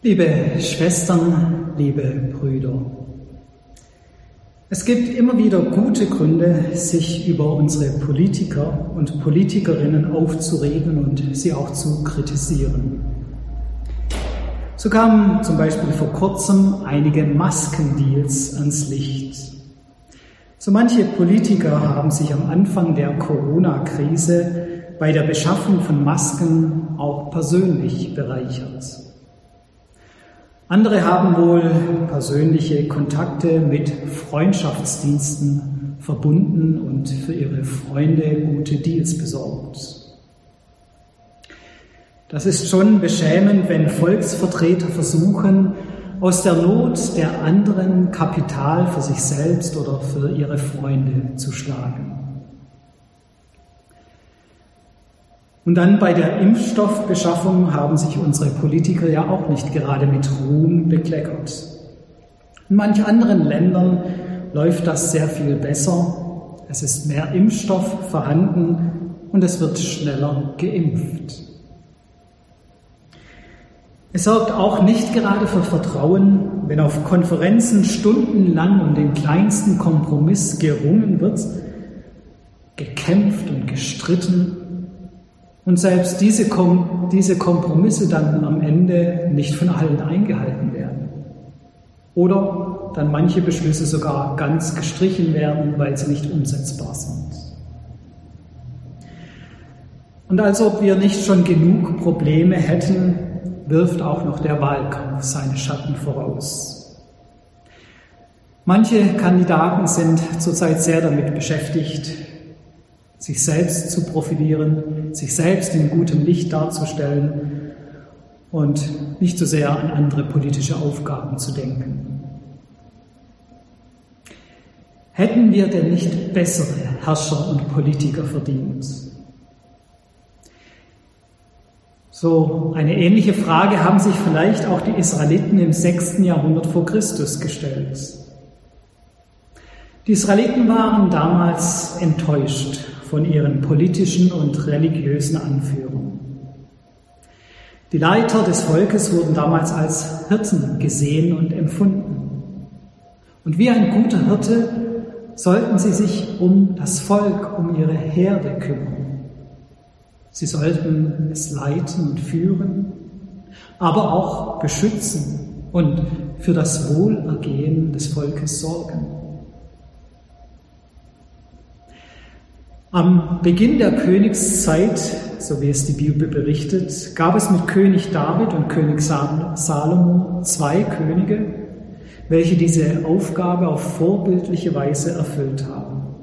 Liebe Schwestern, liebe Brüder, es gibt immer wieder gute Gründe, sich über unsere Politiker und Politikerinnen aufzuregen und sie auch zu kritisieren. So kamen zum Beispiel vor kurzem einige Maskendeals ans Licht. So manche Politiker haben sich am Anfang der Corona-Krise bei der Beschaffung von Masken auch persönlich bereichert. Andere haben wohl persönliche Kontakte mit Freundschaftsdiensten verbunden und für ihre Freunde gute Deals besorgt. Das ist schon beschämend, wenn Volksvertreter versuchen, aus der Not der anderen Kapital für sich selbst oder für ihre Freunde zu schlagen. Und dann bei der Impfstoffbeschaffung haben sich unsere Politiker ja auch nicht gerade mit Ruhm bekleckert. In manch anderen Ländern läuft das sehr viel besser. Es ist mehr Impfstoff vorhanden und es wird schneller geimpft. Es sorgt auch nicht gerade für Vertrauen, wenn auf Konferenzen stundenlang um den kleinsten Kompromiss gerungen wird, gekämpft und gestritten und selbst diese, Kom diese Kompromisse dann am Ende nicht von allen eingehalten werden. Oder dann manche Beschlüsse sogar ganz gestrichen werden, weil sie nicht umsetzbar sind. Und als ob wir nicht schon genug Probleme hätten, wirft auch noch der Wahlkampf seine Schatten voraus. Manche Kandidaten sind zurzeit sehr damit beschäftigt, sich selbst zu profilieren, sich selbst in gutem Licht darzustellen und nicht so sehr an andere politische Aufgaben zu denken. Hätten wir denn nicht bessere Herrscher und Politiker verdient? So eine ähnliche Frage haben sich vielleicht auch die Israeliten im 6. Jahrhundert vor Christus gestellt. Die Israeliten waren damals enttäuscht von ihren politischen und religiösen Anführern. Die Leiter des Volkes wurden damals als Hirten gesehen und empfunden. Und wie ein guter Hirte sollten sie sich um das Volk, um ihre Herde kümmern. Sie sollten es leiten und führen, aber auch beschützen und für das Wohlergehen des Volkes sorgen. Am Beginn der Königszeit, so wie es die Bibel berichtet, gab es mit König David und König Salomo zwei Könige, welche diese Aufgabe auf vorbildliche Weise erfüllt haben.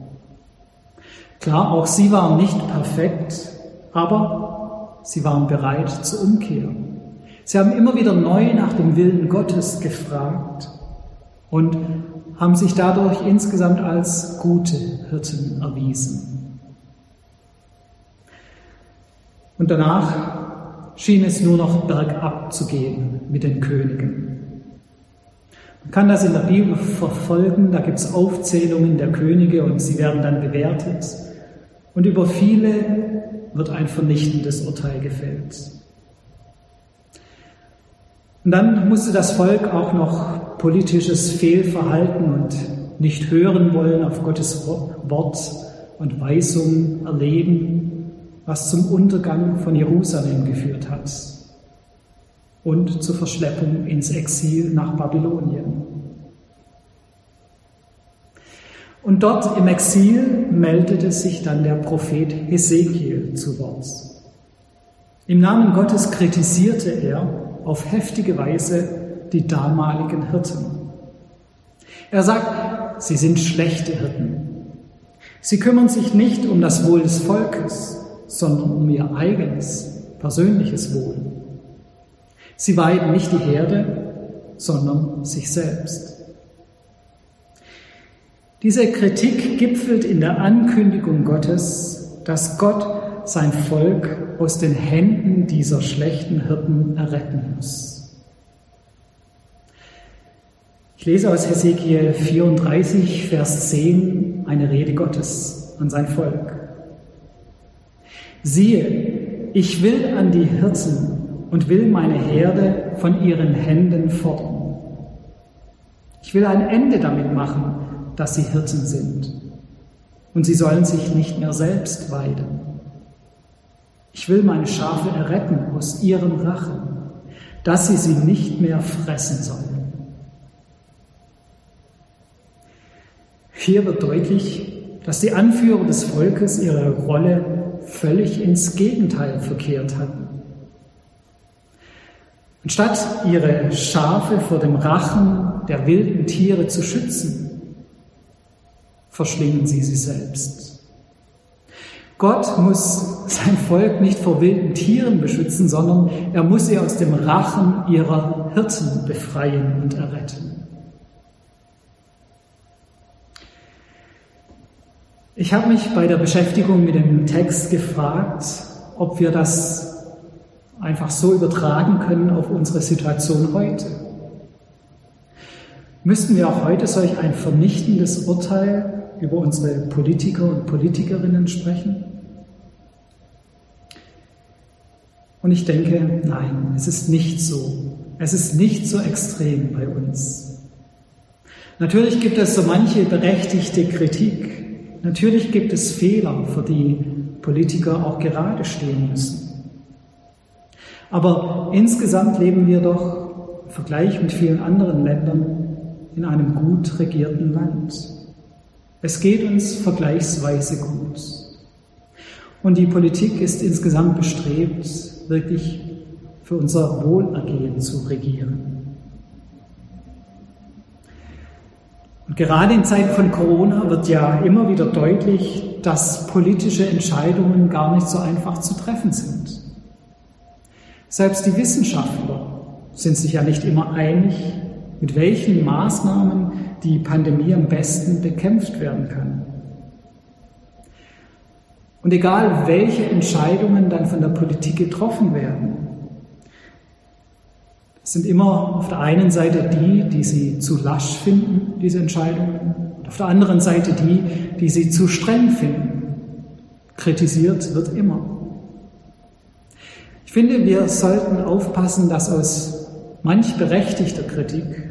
Klar, auch sie waren nicht perfekt, aber sie waren bereit zur Umkehr. Sie haben immer wieder neu nach dem Willen Gottes gefragt und haben sich dadurch insgesamt als gute Hirten erwiesen. Und danach schien es nur noch bergab zu gehen mit den Königen. Man kann das in der Bibel verfolgen, da gibt es Aufzählungen der Könige und sie werden dann bewertet. Und über viele wird ein vernichtendes Urteil gefällt. Und dann musste das Volk auch noch politisches Fehlverhalten und nicht hören wollen auf Gottes Wort und Weisung erleben was zum Untergang von Jerusalem geführt hat und zur Verschleppung ins Exil nach Babylonien. Und dort im Exil meldete sich dann der Prophet Hesekiel zu Wort. Im Namen Gottes kritisierte er auf heftige Weise die damaligen Hirten. Er sagt, sie sind schlechte Hirten. Sie kümmern sich nicht um das Wohl des Volkes, sondern um ihr eigenes, persönliches Wohl. Sie weiden nicht die Herde, sondern sich selbst. Diese Kritik gipfelt in der Ankündigung Gottes, dass Gott sein Volk aus den Händen dieser schlechten Hirten erretten muss. Ich lese aus Hesekiel 34, Vers 10 eine Rede Gottes an sein Volk. Siehe, ich will an die Hirten und will meine Herde von ihren Händen fordern. Ich will ein Ende damit machen, dass sie Hirten sind. Und sie sollen sich nicht mehr selbst weiden. Ich will meine Schafe erretten aus ihrem Rachen, dass sie sie nicht mehr fressen sollen. Hier wird deutlich, dass die Anführer des Volkes ihre Rolle völlig ins Gegenteil verkehrt hatten. Anstatt ihre Schafe vor dem Rachen der wilden Tiere zu schützen, verschlingen sie sie selbst. Gott muss sein Volk nicht vor wilden Tieren beschützen, sondern er muss sie aus dem Rachen ihrer Hirten befreien und erretten. Ich habe mich bei der Beschäftigung mit dem Text gefragt, ob wir das einfach so übertragen können auf unsere Situation heute. Müssten wir auch heute solch ein vernichtendes Urteil über unsere Politiker und Politikerinnen sprechen? Und ich denke, nein, es ist nicht so. Es ist nicht so extrem bei uns. Natürlich gibt es so manche berechtigte Kritik Natürlich gibt es Fehler, für die Politiker auch gerade stehen müssen. Aber insgesamt leben wir doch im Vergleich mit vielen anderen Ländern in einem gut regierten Land. Es geht uns vergleichsweise gut. Und die Politik ist insgesamt bestrebt, wirklich für unser Wohlergehen zu regieren. Und gerade in Zeiten von Corona wird ja immer wieder deutlich, dass politische Entscheidungen gar nicht so einfach zu treffen sind. Selbst die Wissenschaftler sind sich ja nicht immer einig, mit welchen Maßnahmen die Pandemie am besten bekämpft werden kann. Und egal, welche Entscheidungen dann von der Politik getroffen werden, es sind immer auf der einen Seite die, die sie zu lasch finden, diese Entscheidungen, und auf der anderen Seite die, die sie zu streng finden. Kritisiert wird immer. Ich finde, wir sollten aufpassen, dass aus manch berechtigter Kritik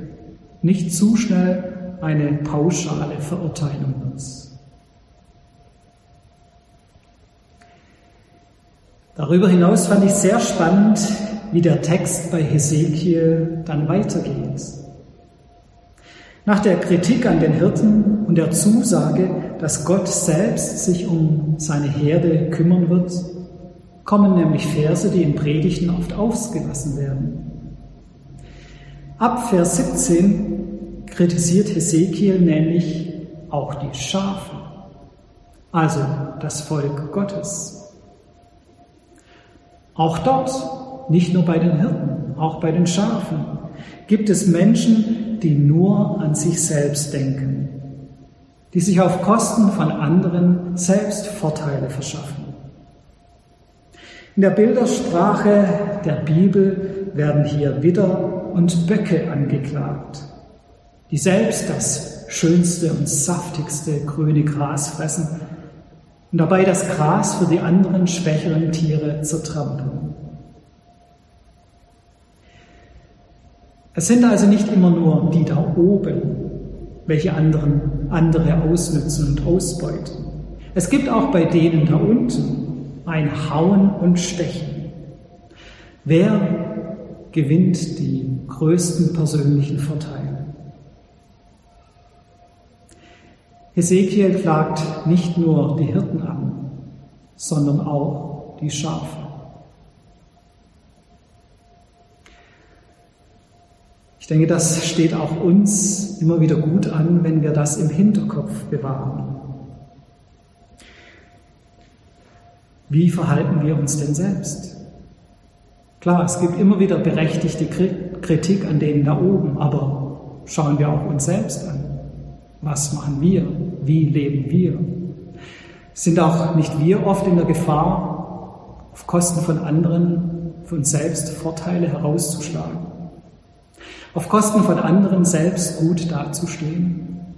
nicht zu schnell eine pauschale Verurteilung wird. Darüber hinaus fand ich sehr spannend, wie der Text bei Hesekiel dann weitergeht. Nach der Kritik an den Hirten und der Zusage, dass Gott selbst sich um seine Herde kümmern wird, kommen nämlich Verse, die in Predigten oft ausgelassen werden. Ab Vers 17 kritisiert Hesekiel nämlich auch die Schafe, also das Volk Gottes. Auch dort nicht nur bei den Hirten, auch bei den Schafen gibt es Menschen, die nur an sich selbst denken, die sich auf Kosten von anderen selbst Vorteile verschaffen. In der Bildersprache der Bibel werden hier Widder und Böcke angeklagt, die selbst das schönste und saftigste grüne Gras fressen und dabei das Gras für die anderen schwächeren Tiere zertrampeln. Es sind also nicht immer nur die da oben, welche anderen, andere ausnützen und ausbeuten. Es gibt auch bei denen da unten ein Hauen und Stechen. Wer gewinnt die größten persönlichen Vorteile? Hesekiel klagt nicht nur die Hirten an, sondern auch die Schafe. Ich denke, das steht auch uns immer wieder gut an, wenn wir das im Hinterkopf bewahren. Wie verhalten wir uns denn selbst? Klar, es gibt immer wieder berechtigte Kritik an denen da oben, aber schauen wir auch uns selbst an. Was machen wir? Wie leben wir? Sind auch nicht wir oft in der Gefahr, auf Kosten von anderen für uns selbst Vorteile herauszuschlagen? Auf Kosten von anderen selbst gut dazustehen?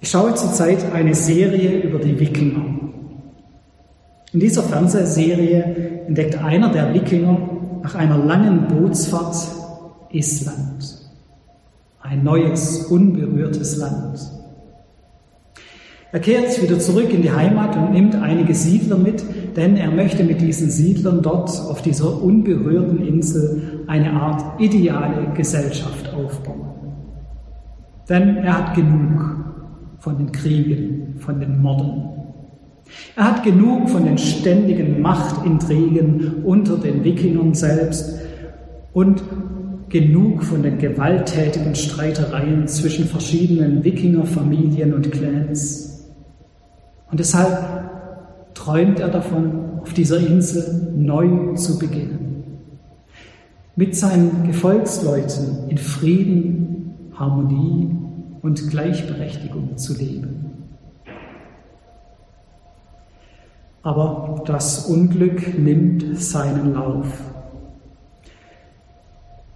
Ich schaue zurzeit eine Serie über die Wikinger. In dieser Fernsehserie entdeckt einer der Wikinger nach einer langen Bootsfahrt Island. Ein neues, unberührtes Land. Er kehrt wieder zurück in die Heimat und nimmt einige Siedler mit, denn er möchte mit diesen Siedlern dort auf dieser unberührten Insel eine Art ideale Gesellschaft aufbauen. Denn er hat genug von den Kriegen, von den Morden. Er hat genug von den ständigen Machtintrigen unter den Wikingern selbst und genug von den gewalttätigen Streitereien zwischen verschiedenen Wikingerfamilien und Clans. Und deshalb träumt er davon, auf dieser Insel neu zu beginnen. Mit seinen Gefolgsleuten in Frieden, Harmonie und Gleichberechtigung zu leben. Aber das Unglück nimmt seinen Lauf.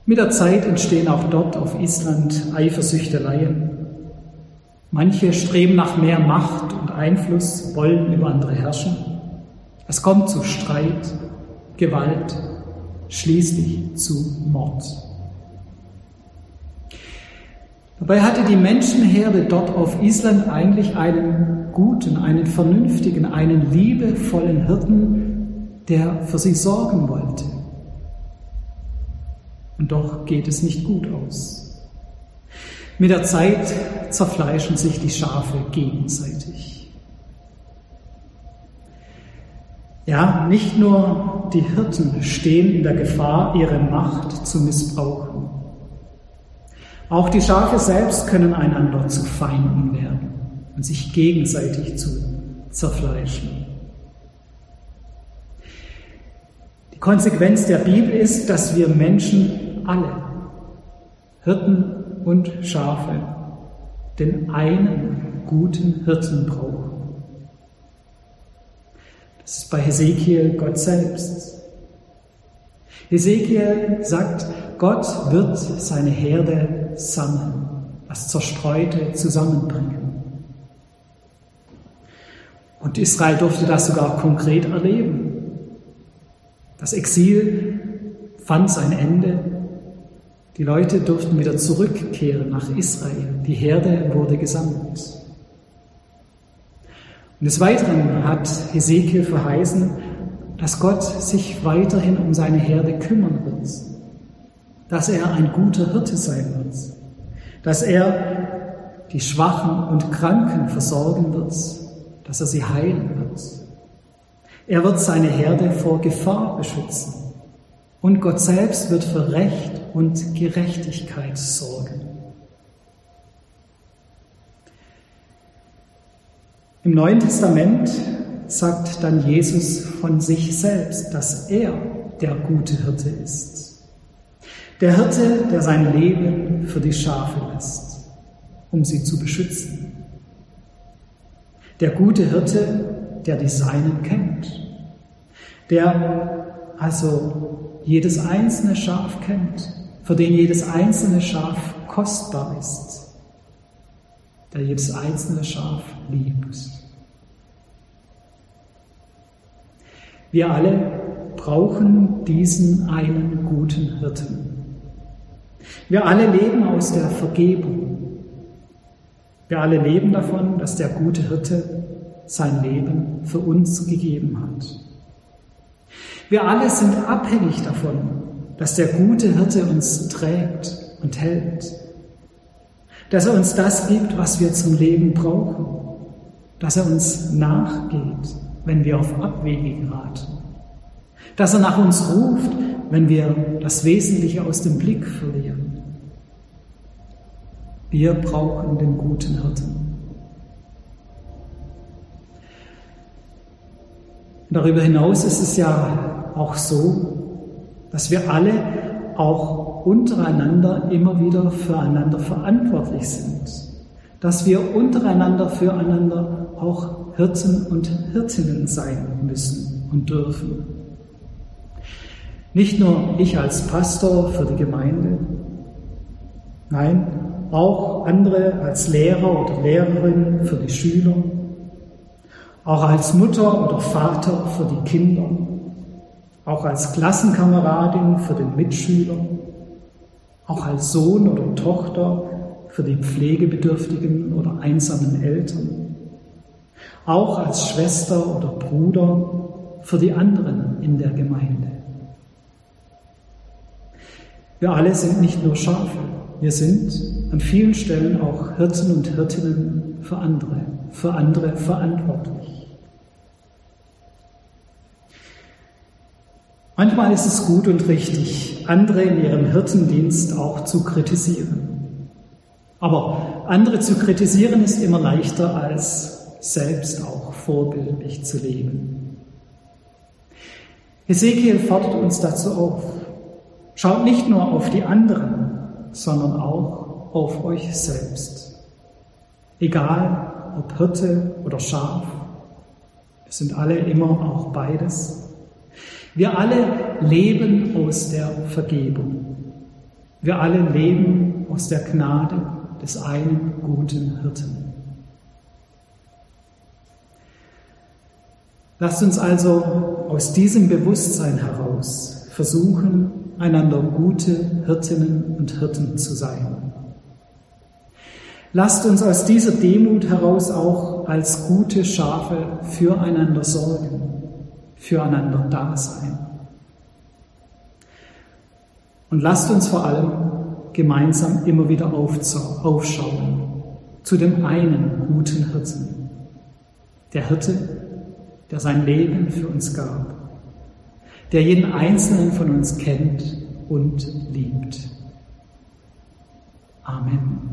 Mit der Zeit entstehen auch dort auf Island Eifersüchteleien. Manche streben nach mehr Macht Einfluss, wollen über andere herrschen. Es kommt zu Streit, Gewalt, schließlich zu Mord. Dabei hatte die Menschenherde dort auf Island eigentlich einen guten, einen vernünftigen, einen liebevollen Hirten, der für sie sorgen wollte. Und doch geht es nicht gut aus. Mit der Zeit zerfleischen sich die Schafe gegenseitig. Ja, nicht nur die Hirten stehen in der Gefahr, ihre Macht zu missbrauchen. Auch die Schafe selbst können einander zu Feinden werden und sich gegenseitig zu zerfleischen. Die Konsequenz der Bibel ist, dass wir Menschen alle, Hirten und Schafe, den einen guten Hirten brauchen. Das ist bei Hesekiel Gott selbst. Hesekiel sagt, Gott wird seine Herde sammeln, das Zerstreute zusammenbringen. Und Israel durfte das sogar konkret erleben. Das Exil fand sein Ende die Leute durften wieder zurückkehren nach Israel. Die Herde wurde gesammelt. Und des Weiteren hat Hesekiel verheißen, dass Gott sich weiterhin um seine Herde kümmern wird, dass er ein guter Hirte sein wird, dass er die Schwachen und Kranken versorgen wird, dass er sie heilen wird. Er wird seine Herde vor Gefahr beschützen und Gott selbst wird für Recht und Gerechtigkeit sorgen. Im Neuen Testament sagt dann Jesus von sich selbst, dass er der gute Hirte ist. Der Hirte, der sein Leben für die Schafe lässt, um sie zu beschützen. Der gute Hirte, der die Seinen kennt. Der also jedes einzelne Schaf kennt für den jedes einzelne Schaf kostbar ist, der jedes einzelne Schaf liebt. Wir alle brauchen diesen einen guten Hirten. Wir alle leben aus der Vergebung. Wir alle leben davon, dass der gute Hirte sein Leben für uns gegeben hat. Wir alle sind abhängig davon, dass der gute Hirte uns trägt und hält, dass er uns das gibt, was wir zum Leben brauchen, dass er uns nachgeht, wenn wir auf Abwege geraten, dass er nach uns ruft, wenn wir das Wesentliche aus dem Blick verlieren. Wir brauchen den guten Hirten. Darüber hinaus ist es ja auch so, dass wir alle auch untereinander immer wieder füreinander verantwortlich sind, dass wir untereinander füreinander auch Hirten und Hirtinnen sein müssen und dürfen. Nicht nur ich als Pastor für die Gemeinde, nein, auch andere als Lehrer oder Lehrerin für die Schüler, auch als Mutter oder Vater für die Kinder, auch als Klassenkameradin für den Mitschüler, auch als Sohn oder Tochter für die pflegebedürftigen oder einsamen Eltern, auch als Schwester oder Bruder für die anderen in der Gemeinde. Wir alle sind nicht nur Schafe, wir sind an vielen Stellen auch Hirten und Hirtinnen für andere, für andere verantwortlich. Manchmal ist es gut und richtig, andere in ihrem Hirtendienst auch zu kritisieren. Aber andere zu kritisieren ist immer leichter als selbst auch vorbildlich zu leben. Ezekiel fordert uns dazu auf. Schaut nicht nur auf die anderen, sondern auch auf euch selbst. Egal ob Hirte oder Schaf, wir sind alle immer auch beides. Wir alle leben aus der Vergebung. Wir alle leben aus der Gnade des einen guten Hirten. Lasst uns also aus diesem Bewusstsein heraus versuchen, einander gute Hirtinnen und Hirten zu sein. Lasst uns aus dieser Demut heraus auch als gute Schafe füreinander sorgen füreinander da sein. Und lasst uns vor allem gemeinsam immer wieder aufschauen zu dem einen guten Hirten. Der Hirte, der sein Leben für uns gab, der jeden einzelnen von uns kennt und liebt. Amen.